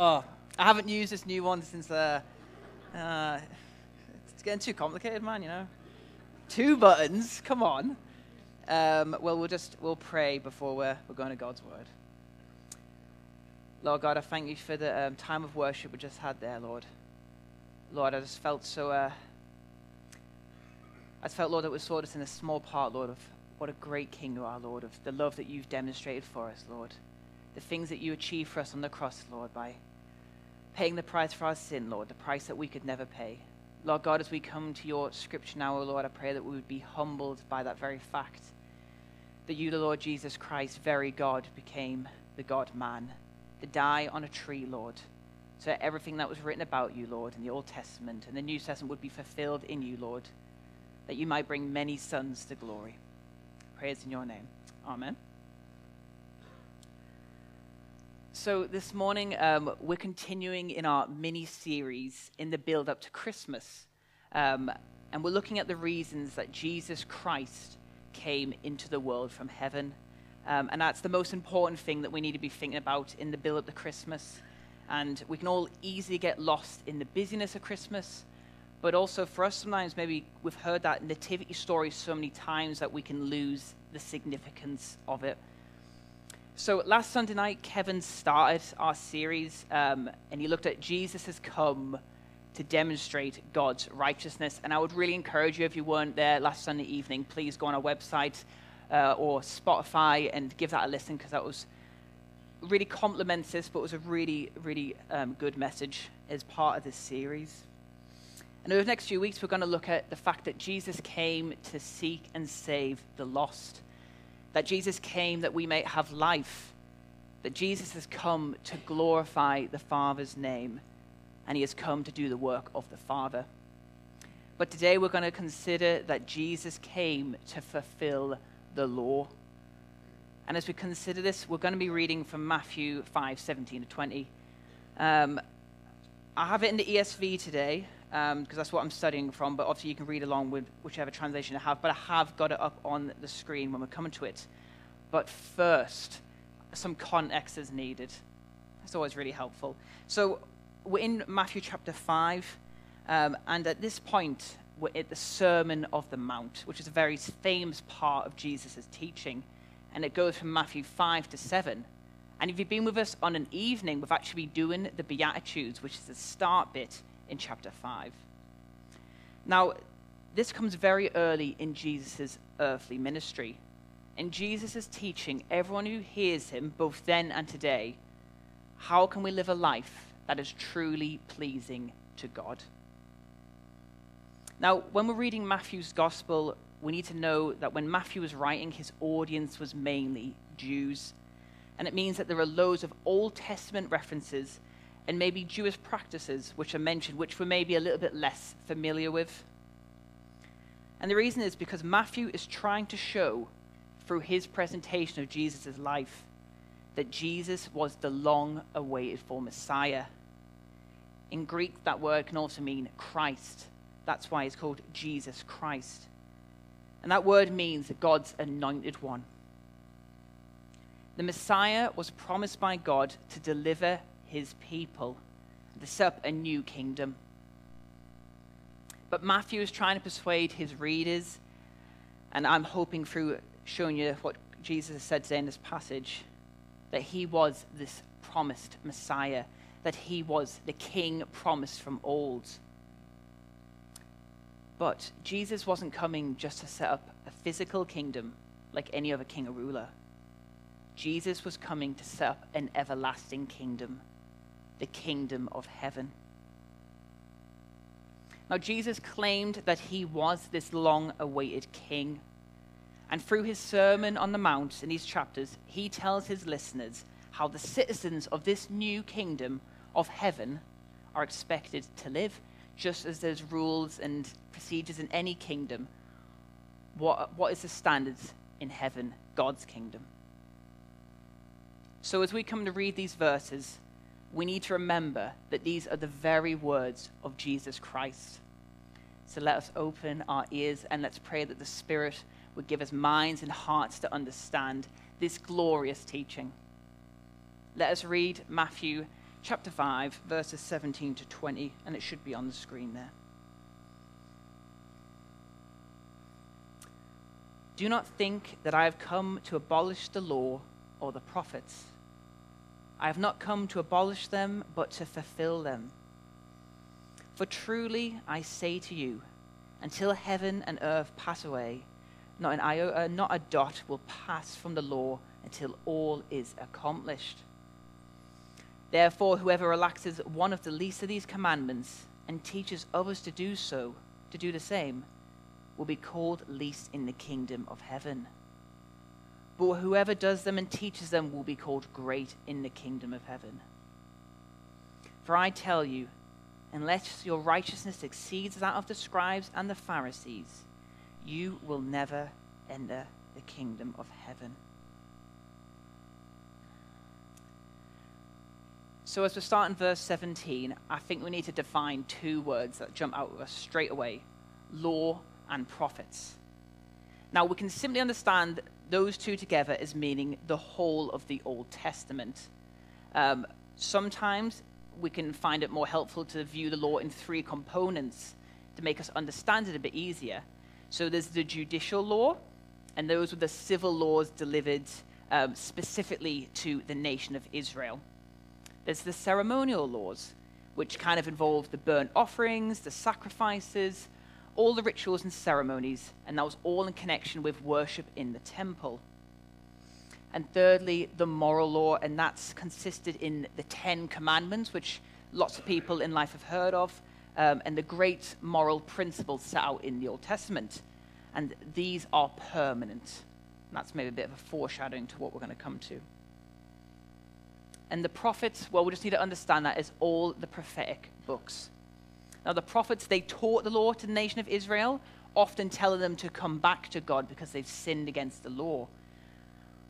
Oh, I haven't used this new one since uh, uh, it's getting too complicated, man. You know, two buttons. Come on. Um, well, we'll just we'll pray before we're we're going to God's word. Lord God, I thank you for the um, time of worship we just had there, Lord. Lord, I just felt so. Uh, I felt, Lord, that we saw this in a small part, Lord, of what a great King you are, Lord, of the love that you've demonstrated for us, Lord. The things that you achieved for us on the cross, Lord, by paying the price for our sin, Lord, the price that we could never pay. Lord God, as we come to your scripture now, O Lord, I pray that we would be humbled by that very fact that you, the Lord Jesus Christ, very God, became the God man, to die on a tree, Lord, so that everything that was written about you, Lord, in the Old Testament and the New Testament would be fulfilled in you, Lord, that you might bring many sons to glory. Praise in your name. Amen. So, this morning, um, we're continuing in our mini series in the build up to Christmas. Um, and we're looking at the reasons that Jesus Christ came into the world from heaven. Um, and that's the most important thing that we need to be thinking about in the build up to Christmas. And we can all easily get lost in the busyness of Christmas. But also, for us, sometimes maybe we've heard that nativity story so many times that we can lose the significance of it. So last Sunday night, Kevin started our series, um, and he looked at Jesus has come to demonstrate God's righteousness. And I would really encourage you, if you weren't there last Sunday evening, please go on our website uh, or Spotify and give that a listen because that was really complements this, but was a really, really um, good message as part of this series. And over the next few weeks, we're going to look at the fact that Jesus came to seek and save the lost that Jesus came that we may have life, that Jesus has come to glorify the Father's name, and he has come to do the work of the Father. But today we're going to consider that Jesus came to fulfill the law. And as we consider this, we're going to be reading from Matthew 5 17 to 20. Um, I have it in the ESV today because um, that's what I'm studying from, but obviously you can read along with whichever translation you have, but I have got it up on the screen when we're coming to it. But first, some context is needed. It's always really helpful. So we're in Matthew chapter 5, um, and at this point, we're at the Sermon of the Mount, which is a very famous part of Jesus' teaching, and it goes from Matthew 5 to 7. And if you've been with us on an evening, we've actually been doing the Beatitudes, which is the start bit in chapter 5. Now, this comes very early in Jesus' earthly ministry. In Jesus' teaching, everyone who hears him, both then and today, how can we live a life that is truly pleasing to God? Now, when we're reading Matthew's gospel, we need to know that when Matthew was writing, his audience was mainly Jews. And it means that there are loads of Old Testament references and maybe Jewish practices which are mentioned, which we're maybe a little bit less familiar with. And the reason is because Matthew is trying to show through his presentation of Jesus' life that Jesus was the long awaited for Messiah. In Greek, that word can also mean Christ. That's why it's called Jesus Christ. And that word means God's anointed one. The Messiah was promised by God to deliver his people, to set up a new kingdom. But Matthew is trying to persuade his readers, and I'm hoping through showing you what Jesus said today in this passage, that he was this promised Messiah, that he was the king promised from old. But Jesus wasn't coming just to set up a physical kingdom like any other king or ruler. Jesus was coming to set up an everlasting kingdom the kingdom of heaven. Now, Jesus claimed that he was this long awaited king. And through his Sermon on the Mount in these chapters, he tells his listeners how the citizens of this new kingdom of heaven are expected to live, just as there's rules and procedures in any kingdom. What, what is the standards in heaven, God's kingdom? So, as we come to read these verses, we need to remember that these are the very words of Jesus Christ. So let us open our ears and let's pray that the Spirit would give us minds and hearts to understand this glorious teaching. Let us read Matthew chapter 5, verses 17 to 20, and it should be on the screen there. Do not think that I have come to abolish the law or the prophets. I have not come to abolish them, but to fulfill them. For truly I say to you, until heaven and earth pass away, not an iota, uh, not a dot will pass from the law until all is accomplished. Therefore, whoever relaxes one of the least of these commandments and teaches others to do so, to do the same, will be called least in the kingdom of heaven. But whoever does them and teaches them will be called great in the kingdom of heaven. For I tell you, unless your righteousness exceeds that of the scribes and the Pharisees, you will never enter the kingdom of heaven. So, as we start in verse 17, I think we need to define two words that jump out at us straight away law and prophets. Now, we can simply understand those two together as meaning the whole of the Old Testament. Um, sometimes we can find it more helpful to view the law in three components to make us understand it a bit easier. So, there's the judicial law, and those were the civil laws delivered um, specifically to the nation of Israel. There's the ceremonial laws, which kind of involve the burnt offerings, the sacrifices, all the rituals and ceremonies, and that was all in connection with worship in the temple. And thirdly, the moral law, and that's consisted in the Ten Commandments, which lots of people in life have heard of, um, and the great moral principles set out in the Old Testament. And these are permanent. And that's maybe a bit of a foreshadowing to what we're going to come to. And the prophets, well, we just need to understand that as all the prophetic books. Now, the prophets, they taught the law to the nation of Israel, often telling them to come back to God because they've sinned against the law.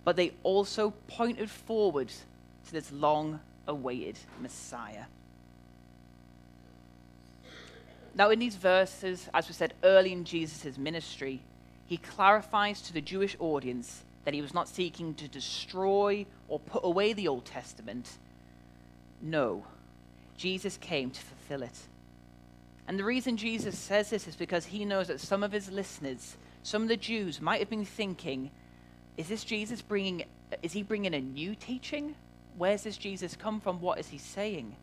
But they also pointed forward to this long awaited Messiah. Now, in these verses, as we said early in Jesus' ministry, he clarifies to the Jewish audience that he was not seeking to destroy or put away the Old Testament. No, Jesus came to fulfill it. And the reason Jesus says this is because he knows that some of his listeners, some of the Jews, might have been thinking, is this Jesus bringing, is he bringing a new teaching? Where's this Jesus come from? What is he saying?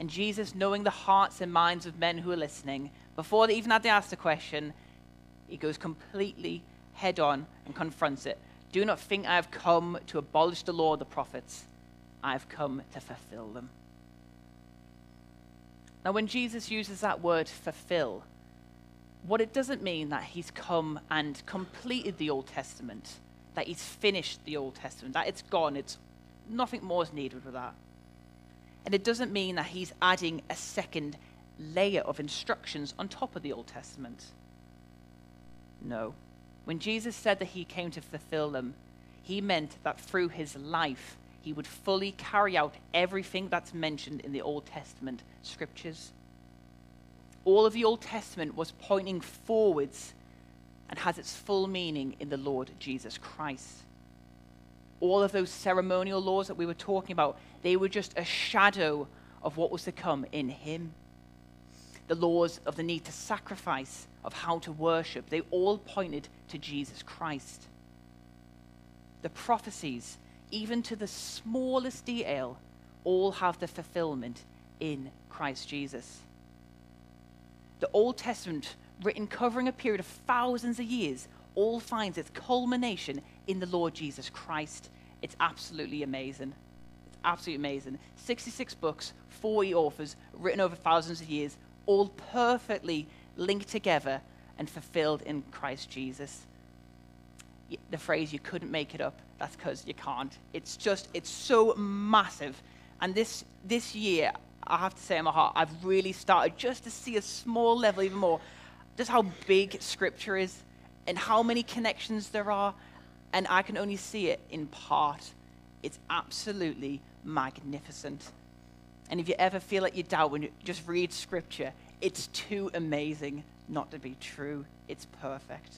And Jesus, knowing the hearts and minds of men who are listening, before they even had to ask the question, he goes completely head on and confronts it. Do not think I have come to abolish the law of the prophets. I have come to fulfill them. Now, when Jesus uses that word fulfill, what it doesn't mean that he's come and completed the Old Testament, that he's finished the Old Testament, that it's gone, it's nothing more is needed with that. And it doesn't mean that he's adding a second layer of instructions on top of the Old Testament. No. When Jesus said that he came to fulfill them, he meant that through his life, he would fully carry out everything that's mentioned in the Old Testament scriptures. All of the Old Testament was pointing forwards and has its full meaning in the Lord Jesus Christ. All of those ceremonial laws that we were talking about, they were just a shadow of what was to come in Him. The laws of the need to sacrifice, of how to worship, they all pointed to Jesus Christ. The prophecies even to the smallest detail, all have the fulfillment in Christ Jesus. The Old Testament, written covering a period of thousands of years, all finds its culmination in the Lord Jesus Christ. It's absolutely amazing. It's absolutely amazing. 66 books, 40 authors, written over thousands of years, all perfectly linked together and fulfilled in Christ Jesus the phrase you couldn't make it up, that's because you can't. It's just, it's so massive. And this, this year, I have to say in my heart, I've really started just to see a small level even more, just how big Scripture is and how many connections there are. And I can only see it in part. It's absolutely magnificent. And if you ever feel like you doubt when you just read Scripture, it's too amazing not to be true. It's perfect.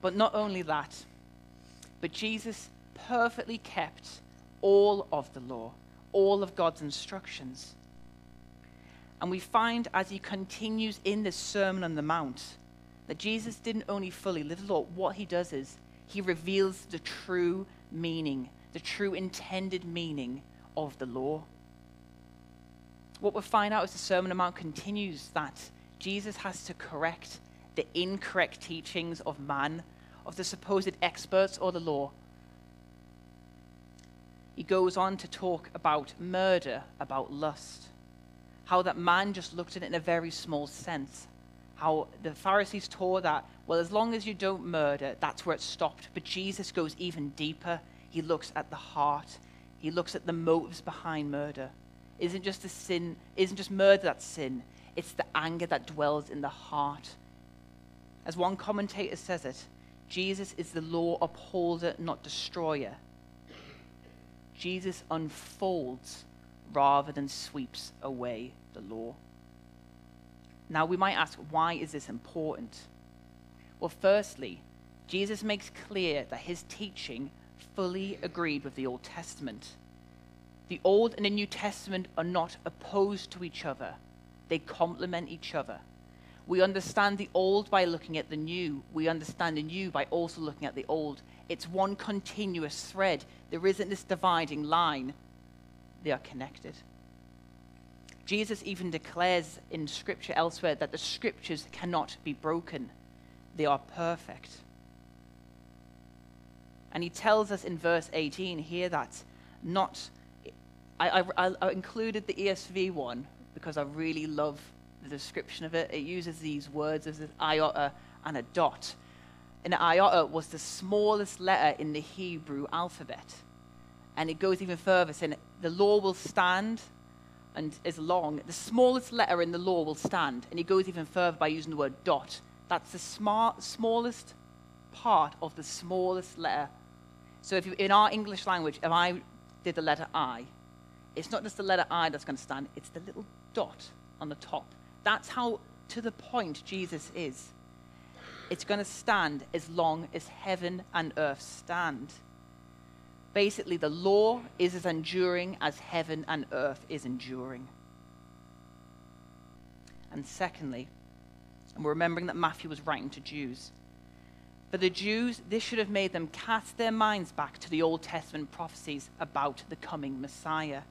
But not only that, but Jesus perfectly kept all of the law, all of God's instructions. And we find as he continues in this Sermon on the Mount that Jesus didn't only fully live the law, what he does is he reveals the true meaning, the true intended meaning of the law. What we'll find out as the Sermon on the Mount continues that Jesus has to correct the incorrect teachings of man, of the supposed experts or the law. He goes on to talk about murder, about lust, how that man just looked at it in a very small sense. How the Pharisees taught that, well, as long as you don't murder, that's where it stopped. But Jesus goes even deeper. He looks at the heart, he looks at the motives behind murder. Isn't just the sin, isn't just murder that's sin, it's the anger that dwells in the heart. As one commentator says it, Jesus is the law upholder, not destroyer. Jesus unfolds rather than sweeps away the law. Now, we might ask, why is this important? Well, firstly, Jesus makes clear that his teaching fully agreed with the Old Testament. The Old and the New Testament are not opposed to each other, they complement each other. We understand the old by looking at the new. We understand the new by also looking at the old. It's one continuous thread. There isn't this dividing line. They are connected. Jesus even declares in Scripture elsewhere that the Scriptures cannot be broken, they are perfect. And he tells us in verse 18 here that not. I, I, I included the ESV one because I really love the description of it. It uses these words as an iota and a dot. An iota was the smallest letter in the Hebrew alphabet. And it goes even further, saying the law will stand and is long, the smallest letter in the law will stand. And it goes even further by using the word dot. That's the smart, smallest part of the smallest letter. So if you, in our English language, if I did the letter I, it's not just the letter I that's going to stand, it's the little dot on the top. That's how to the point Jesus is. It's going to stand as long as heaven and earth stand basically the law is as enduring as heaven and earth is enduring. And secondly, and we're remembering that Matthew was writing to Jews. For the Jews, this should have made them cast their minds back to the Old Testament prophecies about the coming Messiah.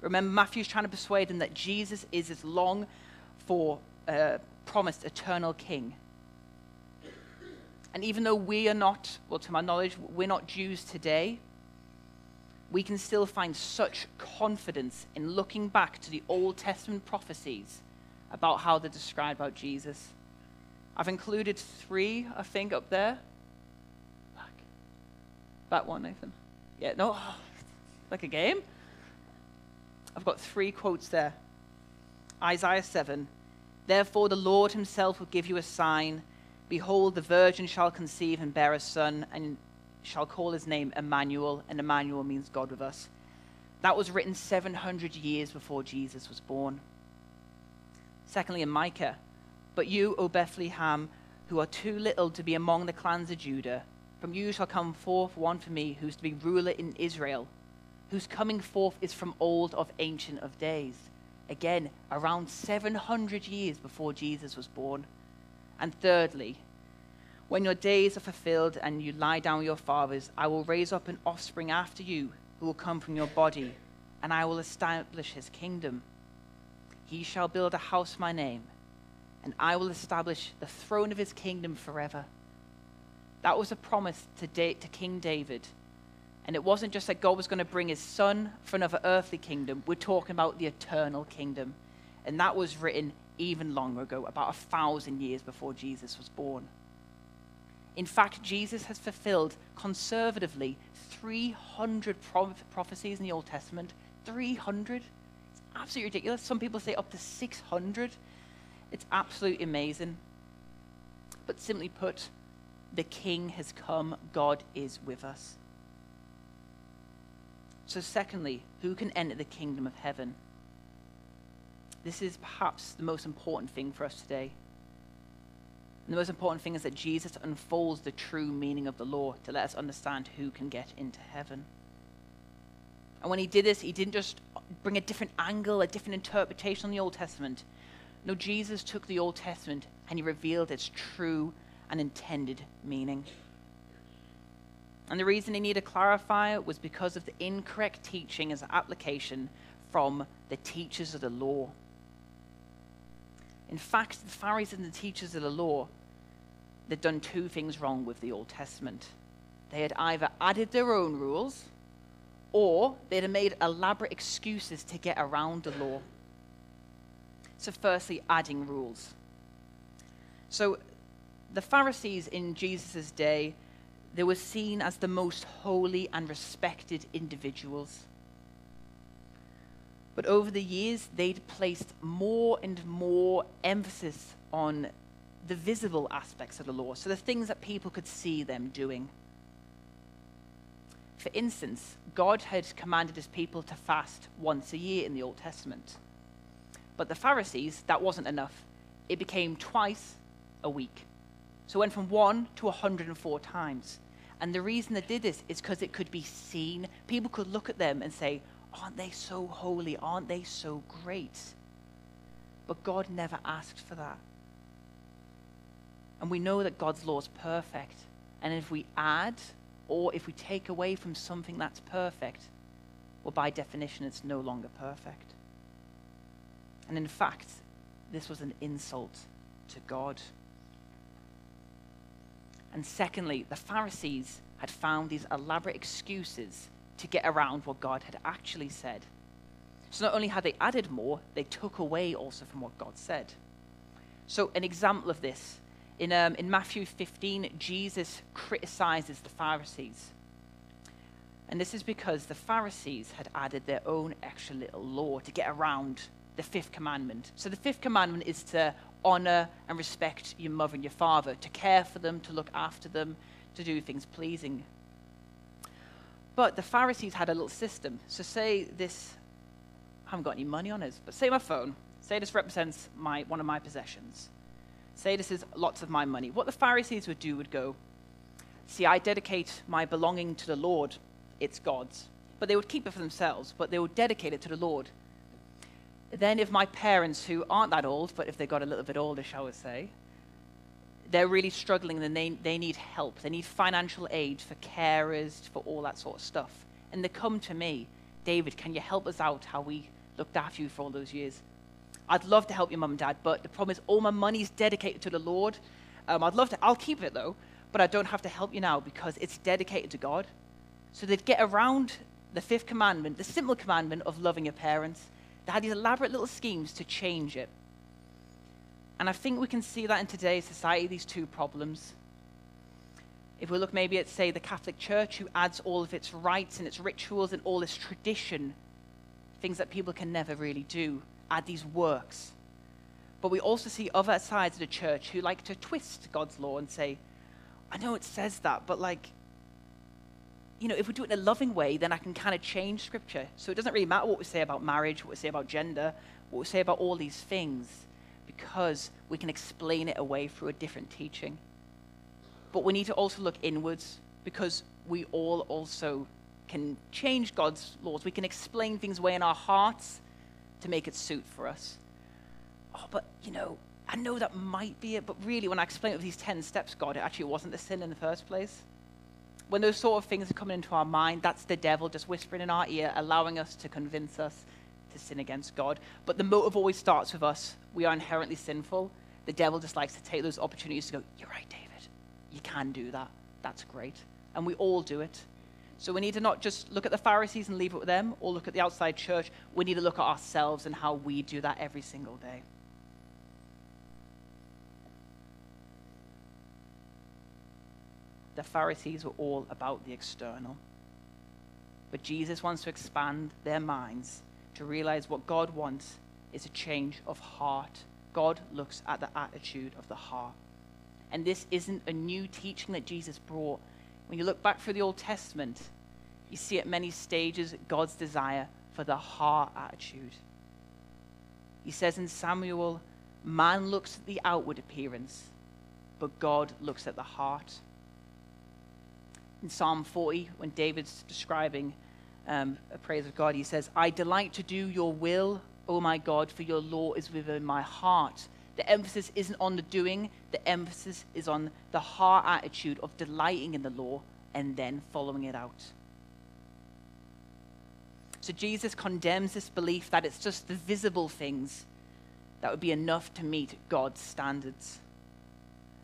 Remember, Matthew's trying to persuade them that Jesus is as long for uh, promised eternal king. And even though we are not, well, to my knowledge, we're not Jews today, we can still find such confidence in looking back to the Old Testament prophecies about how they're described about Jesus. I've included three, I think, up there. Back. That one, Nathan. Yeah, no, like a game. I've got three quotes there. Isaiah 7 Therefore, the Lord himself will give you a sign. Behold, the virgin shall conceive and bear a son, and shall call his name Emmanuel, and Emmanuel means God with us. That was written 700 years before Jesus was born. Secondly, in Micah, but you, O Bethlehem, who are too little to be among the clans of Judah, from you shall come forth one for me who's to be ruler in Israel, whose coming forth is from old of ancient of days. Again, around 700 years before Jesus was born. And thirdly, when your days are fulfilled and you lie down with your fathers, I will raise up an offspring after you who will come from your body, and I will establish his kingdom. He shall build a house my name, and I will establish the throne of his kingdom forever. That was a promise to, da- to King David. And it wasn't just that God was going to bring his son for another earthly kingdom. We're talking about the eternal kingdom. And that was written even longer ago, about a thousand years before Jesus was born. In fact, Jesus has fulfilled conservatively 300 prophecies in the Old Testament. 300? It's absolutely ridiculous. Some people say up to 600. It's absolutely amazing. But simply put, the King has come, God is with us. So, secondly, who can enter the kingdom of heaven? This is perhaps the most important thing for us today. And the most important thing is that Jesus unfolds the true meaning of the law to let us understand who can get into heaven. And when he did this, he didn't just bring a different angle, a different interpretation on the Old Testament. No, Jesus took the Old Testament and he revealed its true and intended meaning. And the reason he needed to clarify was because of the incorrect teaching as application from the teachers of the law. In fact, the Pharisees and the teachers of the law, they'd done two things wrong with the Old Testament. They had either added their own rules or they'd made elaborate excuses to get around the law. So, firstly, adding rules. So, the Pharisees in Jesus' day, they were seen as the most holy and respected individuals. But over the years, they'd placed more and more emphasis on the visible aspects of the law, so the things that people could see them doing. For instance, God had commanded his people to fast once a year in the Old Testament. But the Pharisees, that wasn't enough. It became twice a week. So it went from one to 104 times. And the reason they did this is because it could be seen. People could look at them and say, Aren't they so holy? Aren't they so great? But God never asked for that. And we know that God's law is perfect. And if we add or if we take away from something that's perfect, well, by definition, it's no longer perfect. And in fact, this was an insult to God. And secondly, the Pharisees had found these elaborate excuses to get around what God had actually said. So not only had they added more, they took away also from what God said. So, an example of this in, um, in Matthew 15, Jesus criticizes the Pharisees. And this is because the Pharisees had added their own extra little law to get around the fifth commandment. So, the fifth commandment is to honor and respect your mother and your father, to care for them, to look after them, to do things pleasing. But the Pharisees had a little system. So, say this, I haven't got any money on it, but say my phone, say this represents my, one of my possessions. Say this is lots of my money. What the Pharisees would do would go, See, I dedicate my belonging to the Lord, it's God's. But they would keep it for themselves, but they would dedicate it to the Lord. Then, if my parents, who aren't that old, but if they got a little bit older, shall we say, they're really struggling, then they, they need help. They need financial aid for carers, for all that sort of stuff. And they come to me, David, can you help us out how we looked after you for all those years? I'd love to help your mum and dad, but the problem is all my money is dedicated to the Lord. Um, I'd love to, I'll keep it though, but I don't have to help you now because it's dedicated to God. So they'd get around the fifth commandment, the simple commandment of loving your parents. They had these elaborate little schemes to change it. And I think we can see that in today's society, these two problems. If we look maybe at, say, the Catholic Church, who adds all of its rites and its rituals and all its tradition, things that people can never really do add these works. But we also see other sides of the church who like to twist God's law and say, I know it says that, but like, you know, if we do it in a loving way, then I can kind of change scripture. So it doesn't really matter what we say about marriage, what we say about gender, what we say about all these things, because we can explain it away through a different teaching. But we need to also look inwards because we all also can change God's laws. We can explain things away in our hearts to make it suit for us. Oh, but you know, I know that might be it, but really, when I explain it with these 10 steps, God, it actually wasn't a sin in the first place. When those sort of things are coming into our mind, that's the devil just whispering in our ear, allowing us to convince us to sin against God. But the motive always starts with us. We are inherently sinful. The devil just likes to take those opportunities to go, You're right, David. You can do that. That's great. And we all do it. So we need to not just look at the Pharisees and leave it with them or look at the outside church. We need to look at ourselves and how we do that every single day. The Pharisees were all about the external. But Jesus wants to expand their minds to realize what God wants is a change of heart. God looks at the attitude of the heart. And this isn't a new teaching that Jesus brought. When you look back through the Old Testament, you see at many stages God's desire for the heart attitude. He says in Samuel, man looks at the outward appearance, but God looks at the heart. In Psalm 40, when David's describing um, a praise of God. He says, I delight to do your will, O my God, for your law is within my heart. The emphasis isn't on the doing, the emphasis is on the heart attitude of delighting in the law and then following it out. So Jesus condemns this belief that it's just the visible things that would be enough to meet God's standards.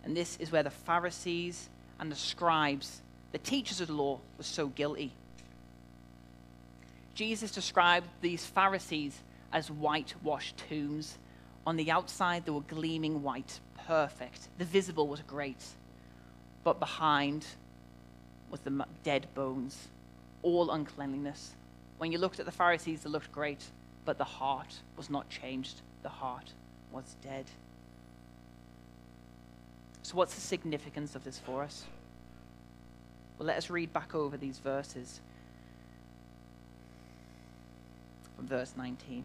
And this is where the Pharisees and the scribes, the teachers of the law, were so guilty. Jesus described these Pharisees as whitewashed tombs. On the outside, they were gleaming white, perfect. The visible was great. But behind was the dead bones, all uncleanliness. When you looked at the Pharisees, they looked great, but the heart was not changed. The heart was dead. So, what's the significance of this for us? Well, let us read back over these verses from verse 19.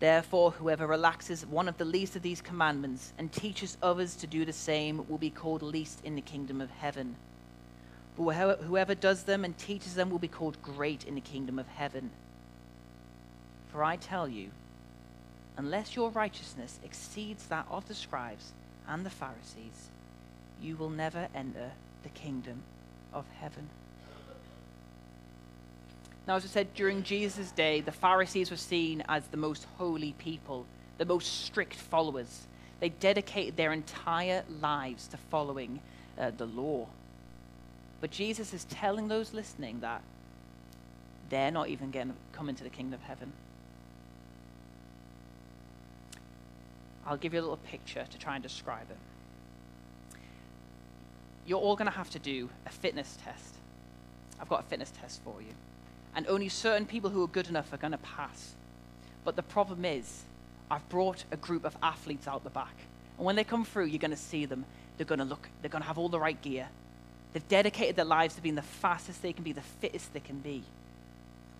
Therefore, whoever relaxes one of the least of these commandments and teaches others to do the same will be called least in the kingdom of heaven. But whoever does them and teaches them will be called great in the kingdom of heaven. For I tell you, unless your righteousness exceeds that of the scribes and the Pharisees, you will never enter the kingdom of heaven. Now, as I said, during Jesus' day, the Pharisees were seen as the most holy people, the most strict followers. They dedicated their entire lives to following uh, the law. But Jesus is telling those listening that they're not even going to come into the kingdom of heaven. I'll give you a little picture to try and describe it. You're all going to have to do a fitness test. I've got a fitness test for you and only certain people who are good enough are going to pass. But the problem is, I've brought a group of athletes out the back. And when they come through, you're going to see them. They're going to look, they're going to have all the right gear. They've dedicated their lives to being the fastest they can be, the fittest they can be.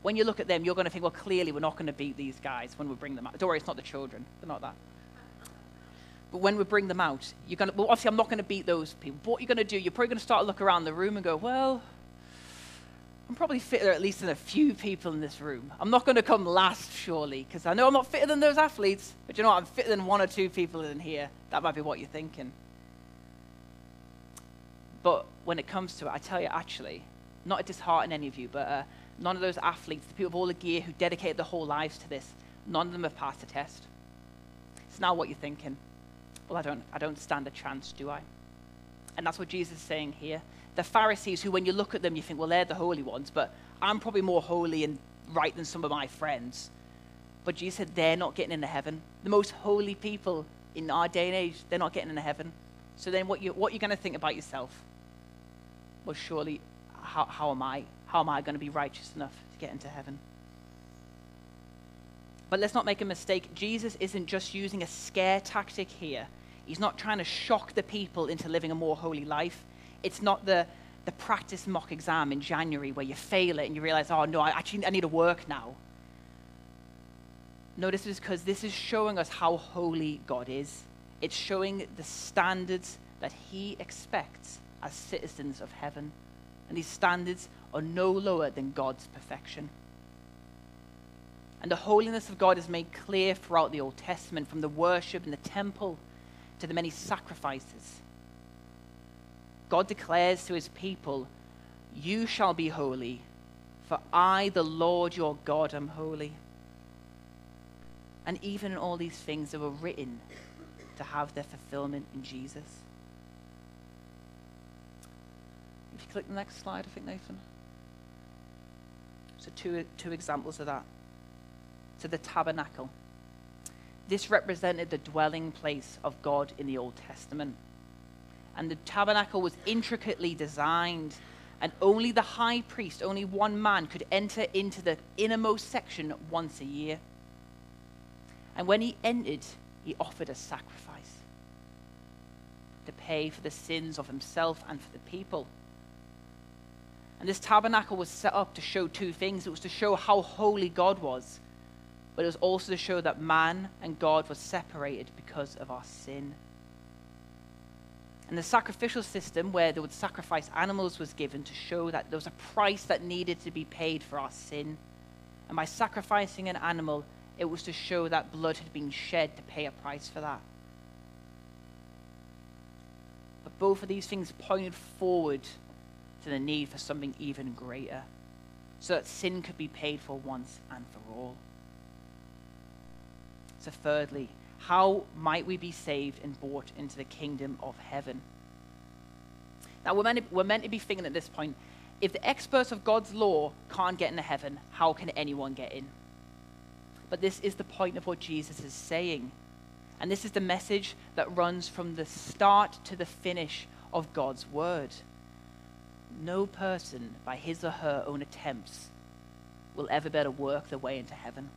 When you look at them, you're going to think, well, clearly we're not going to beat these guys when we bring them out. Don't worry, it's not the children. They're not that. But when we bring them out, you're going to, well, obviously, I'm not going to beat those people. But what you're going to do, you're probably going to start to look around the room and go, well, I'm probably fitter at least than a few people in this room. I'm not going to come last, surely, because I know I'm not fitter than those athletes, but you know what? I'm fitter than one or two people in here. That might be what you're thinking. But when it comes to it, I tell you, actually, not to dishearten any of you, but uh, none of those athletes, the people with all the gear who dedicated their whole lives to this, none of them have passed the test. It's now what you're thinking. Well, I don't, I don't stand a chance, do I? And that's what Jesus is saying here the Pharisees, who, when you look at them, you think, well, they're the holy ones, but I'm probably more holy and right than some of my friends. But Jesus said they're not getting into heaven. The most holy people in our day and age, they're not getting into heaven. So then what, you, what you're going to think about yourself? Well, surely, how, how am I? How am I going to be righteous enough to get into heaven? But let's not make a mistake. Jesus isn't just using a scare tactic here. He's not trying to shock the people into living a more holy life. It's not the, the practice mock exam in January where you fail it and you realize, oh no, I actually I need to work now. No, this is because this is showing us how holy God is. It's showing the standards that He expects as citizens of heaven. And these standards are no lower than God's perfection. And the holiness of God is made clear throughout the Old Testament, from the worship in the temple to the many sacrifices. God declares to his people, You shall be holy, for I, the Lord your God, am holy. And even in all these things, they were written to have their fulfillment in Jesus. If you click the next slide, I think, Nathan. So, two, two examples of that. So, the tabernacle. This represented the dwelling place of God in the Old Testament and the tabernacle was intricately designed. And only the high priest, only one man, could enter into the innermost section once a year. And when he entered, he offered a sacrifice to pay for the sins of himself and for the people. And this tabernacle was set up to show two things it was to show how holy God was, but it was also to show that man and God were separated because of our sin. And the sacrificial system, where they would sacrifice animals, was given to show that there was a price that needed to be paid for our sin. And by sacrificing an animal, it was to show that blood had been shed to pay a price for that. But both of these things pointed forward to the need for something even greater, so that sin could be paid for once and for all. So, thirdly, how might we be saved and brought into the kingdom of heaven? Now, we're meant, to, we're meant to be thinking at this point if the experts of God's law can't get into heaven, how can anyone get in? But this is the point of what Jesus is saying. And this is the message that runs from the start to the finish of God's word. No person, by his or her own attempts, will ever better work their way into heaven.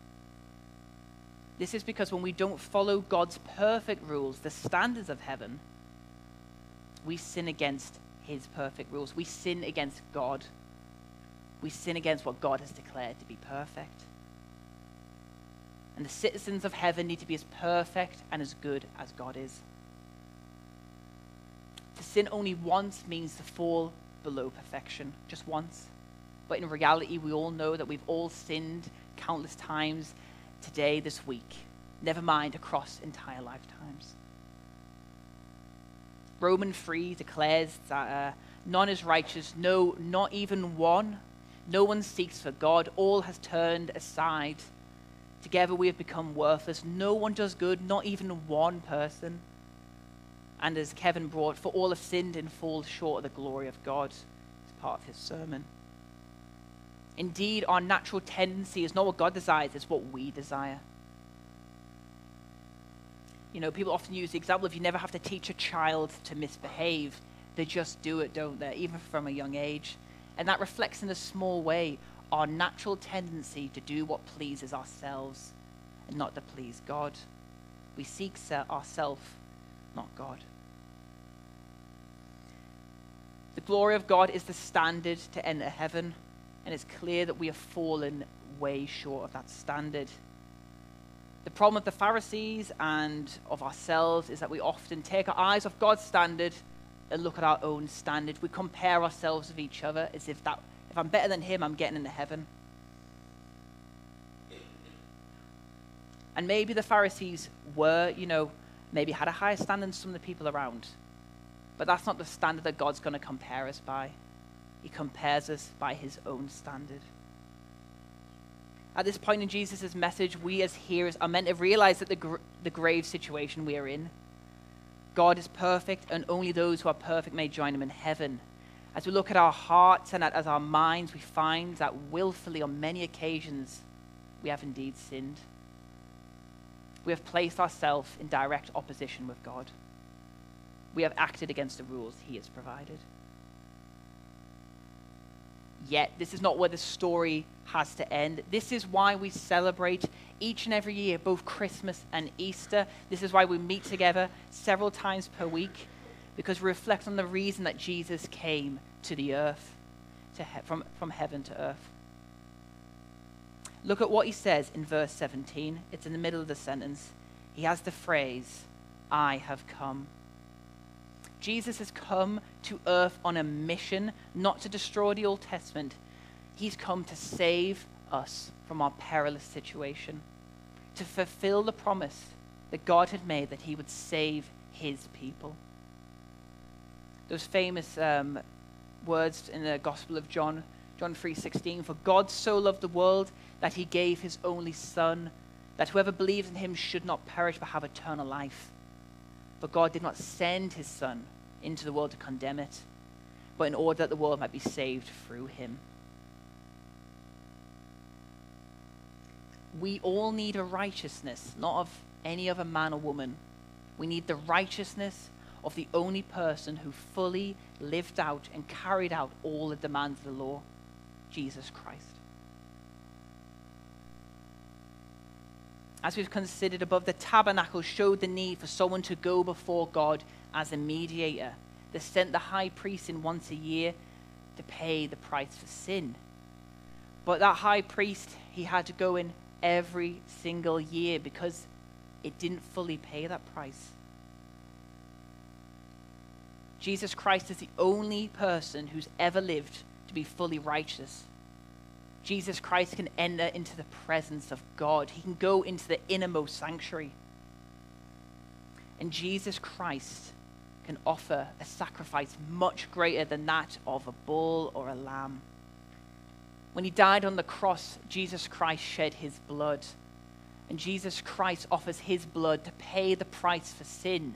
This is because when we don't follow God's perfect rules, the standards of heaven, we sin against his perfect rules. We sin against God. We sin against what God has declared to be perfect and the citizens of heaven need to be as perfect and as good as God is. To sin only once means to fall below perfection, just once. But in reality, we all know that we've all sinned countless times today, this week, never mind across entire lifetimes. Roman 3 declares that uh, none is righteous, no, not even one. No one seeks for God, all has turned aside. Together we have become worthless. No one does good, not even one person. And as Kevin brought, for all have sinned and fall short of the glory of God, as part of his sermon. Indeed, our natural tendency is not what God desires, it's what we desire. You know, people often use the example if you never have to teach a child to misbehave, they just do it, don't they? Even from a young age. And that reflects in a small way our natural tendency to do what pleases ourselves and not to please God. We seek ourselves, not God. The glory of God is the standard to enter heaven, and it's clear that we have fallen way short of that standard. The problem of the Pharisees and of ourselves is that we often take our eyes off God's standard and look at our own standard. We compare ourselves with each other as if that if I'm better than him, I'm getting into heaven. And maybe the Pharisees were, you know, maybe had a higher standard than some of the people around. But that's not the standard that God's going to compare us by. He compares us by his own standard. At this point in Jesus' message, we as hearers are meant to realize that the, gr- the grave situation we are in, God is perfect, and only those who are perfect may join him in heaven. As we look at our hearts and at, as our minds, we find that willfully on many occasions we have indeed sinned. We have placed ourselves in direct opposition with God. We have acted against the rules He has provided. Yet, this is not where the story has to end. This is why we celebrate each and every year, both Christmas and Easter. This is why we meet together several times per week because we reflect on the reason that Jesus came to the earth, to he- from, from heaven to earth. Look at what he says in verse 17. It's in the middle of the sentence. He has the phrase, I have come. Jesus has come to earth on a mission, not to destroy the Old Testament. He's come to save us from our perilous situation, to fulfill the promise that God had made that he would save his people those famous um, words in the Gospel of John, John 3:16, "For God so loved the world that he gave his only son, that whoever believes in him should not perish but have eternal life. But God did not send his son into the world to condemn it, but in order that the world might be saved through him." We all need a righteousness, not of any other man or woman. We need the righteousness of the only person who fully lived out and carried out all the demands of the law Jesus Christ. As we've considered above, the tabernacle showed the need for someone to go before God as a mediator. They sent the high priest in once a year to pay the price for sin. But that high priest, he had to go in every single year because it didn't fully pay that price. Jesus Christ is the only person who's ever lived to be fully righteous. Jesus Christ can enter into the presence of God, he can go into the innermost sanctuary. And Jesus Christ can offer a sacrifice much greater than that of a bull or a lamb. When he died on the cross, Jesus Christ shed his blood. And Jesus Christ offers his blood to pay the price for sin.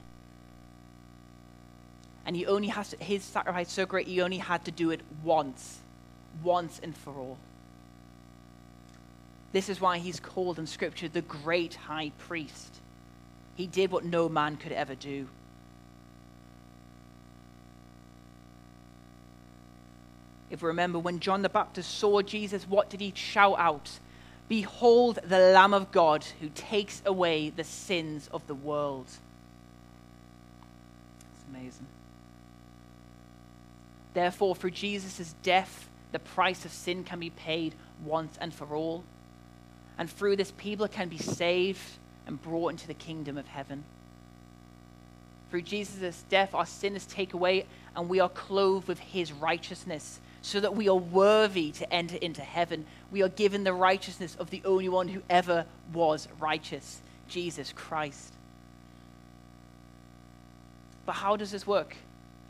And he only has to, his sacrifice so great, he only had to do it once, once and for all. This is why he's called in Scripture the great high priest. He did what no man could ever do. If we remember, when John the Baptist saw Jesus, what did he shout out? Behold the Lamb of God who takes away the sins of the world. It's amazing. Therefore, through Jesus' death, the price of sin can be paid once and for all. And through this, people can be saved and brought into the kingdom of heaven. Through Jesus' death, our sin is taken away, and we are clothed with his righteousness, so that we are worthy to enter into heaven. We are given the righteousness of the only one who ever was righteous, Jesus Christ. But how does this work?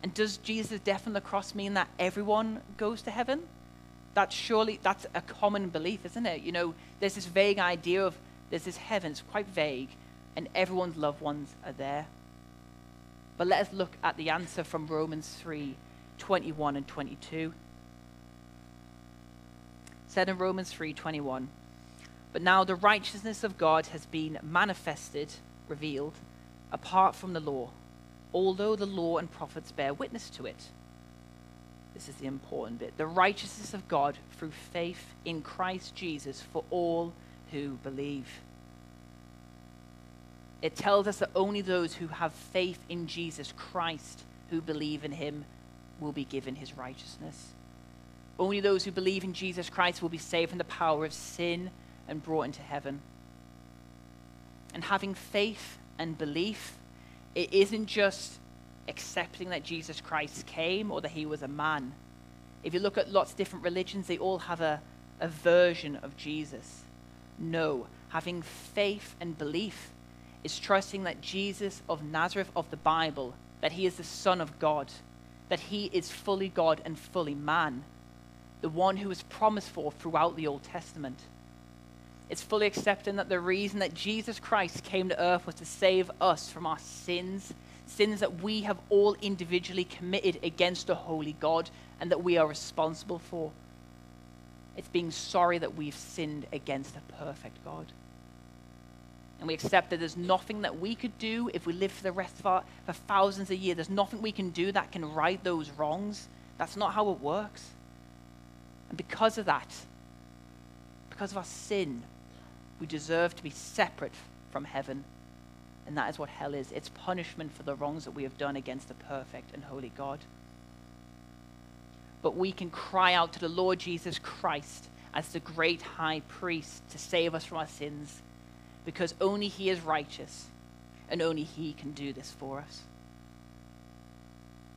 And does Jesus' death on the cross mean that everyone goes to heaven? That's surely that's a common belief, isn't it? You know, there's this vague idea of there's this heaven, it's quite vague, and everyone's loved ones are there. But let us look at the answer from Romans 3 21 and 22. said in Romans 3 21, But now the righteousness of God has been manifested, revealed, apart from the law, although the law and prophets bear witness to it. This is the important bit. The righteousness of God through faith in Christ Jesus for all who believe. It tells us that only those who have faith in Jesus Christ, who believe in him, will be given his righteousness. Only those who believe in Jesus Christ will be saved from the power of sin and brought into heaven. And having faith and belief, it isn't just accepting that Jesus Christ came or that he was a man. If you look at lots of different religions, they all have a, a version of Jesus. No, having faith and belief is trusting that Jesus of Nazareth of the Bible, that he is the Son of God, that he is fully God and fully man, the one who was promised for throughout the Old Testament. It's fully accepting that the reason that Jesus Christ came to earth was to save us from our sins, sins that we have all individually committed against a holy God and that we are responsible for. It's being sorry that we've sinned against a perfect God. And we accept that there's nothing that we could do if we live for the rest of our for thousands of years. There's nothing we can do that can right those wrongs. That's not how it works. And because of that, because of our sin, we deserve to be separate from heaven. And that is what hell is. It's punishment for the wrongs that we have done against the perfect and holy God but we can cry out to the Lord Jesus Christ as the great high priest to save us from our sins because only he is righteous and only he can do this for us.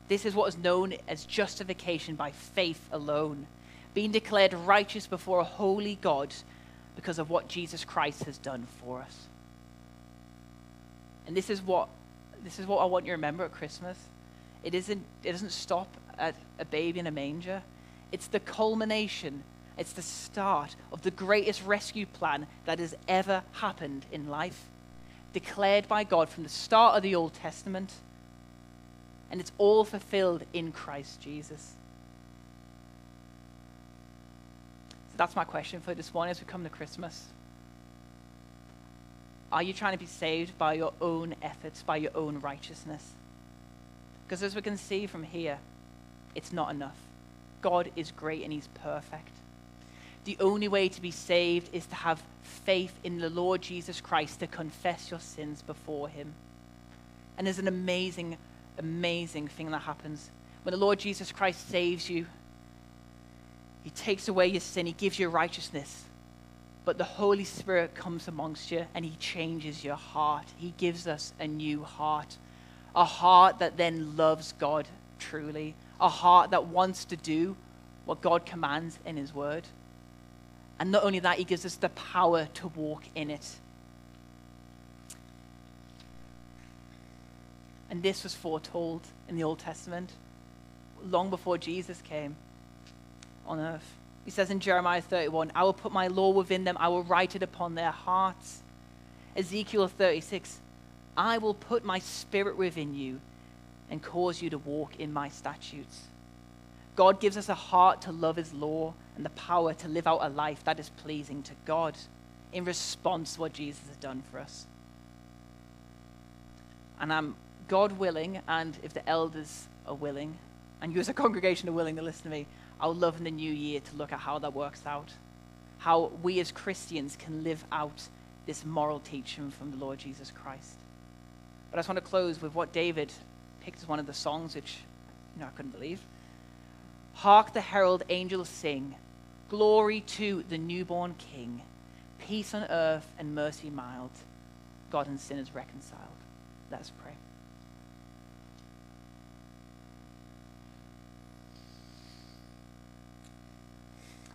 This is what is known as justification by faith alone, being declared righteous before a holy God because of what Jesus Christ has done for us. And this is what this is what I want you to remember at Christmas. It isn't it doesn't stop at a baby in a manger. It's the culmination, it's the start of the greatest rescue plan that has ever happened in life, declared by God from the start of the Old Testament. And it's all fulfilled in Christ Jesus. So that's my question for this morning as we come to Christmas. Are you trying to be saved by your own efforts, by your own righteousness? Because as we can see from here, it's not enough. God is great and He's perfect. The only way to be saved is to have faith in the Lord Jesus Christ, to confess your sins before Him. And there's an amazing, amazing thing that happens. When the Lord Jesus Christ saves you, He takes away your sin, He gives you righteousness. But the Holy Spirit comes amongst you and He changes your heart. He gives us a new heart, a heart that then loves God truly, a heart that wants to do what God commands in His Word. And not only that, He gives us the power to walk in it. And this was foretold in the Old Testament long before Jesus came on earth. He says in Jeremiah 31, I will put my law within them, I will write it upon their hearts. Ezekiel 36, I will put my spirit within you and cause you to walk in my statutes. God gives us a heart to love his law and the power to live out a life that is pleasing to God in response to what Jesus has done for us. And I'm God willing, and if the elders are willing, and you as a congregation are willing to listen to me, I would love in the new year to look at how that works out. How we as Christians can live out this moral teaching from the Lord Jesus Christ. But I just want to close with what David picked as one of the songs, which you know, I couldn't believe. Hark the herald angels sing, glory to the newborn King, peace on earth and mercy mild, God and sinners reconciled. Let's pray.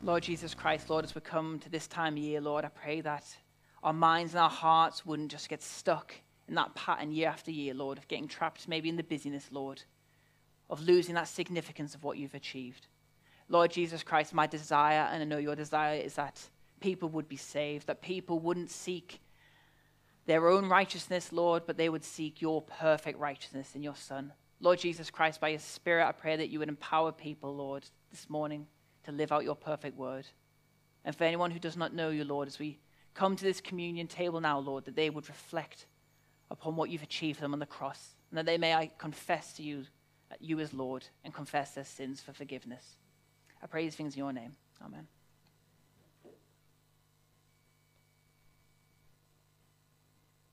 Lord Jesus Christ, Lord, as we come to this time of year, Lord, I pray that our minds and our hearts wouldn't just get stuck in that pattern year after year, Lord, of getting trapped maybe in the busyness, Lord, of losing that significance of what you've achieved. Lord Jesus Christ, my desire, and I know your desire, is that people would be saved, that people wouldn't seek their own righteousness, Lord, but they would seek your perfect righteousness in your Son. Lord Jesus Christ, by your Spirit, I pray that you would empower people, Lord, this morning to live out your perfect word. And for anyone who does not know you, Lord, as we come to this communion table now, Lord, that they would reflect upon what you've achieved for them on the cross, and that they may I confess to you, uh, you as Lord, and confess their sins for forgiveness. I pray these things in your name. Amen.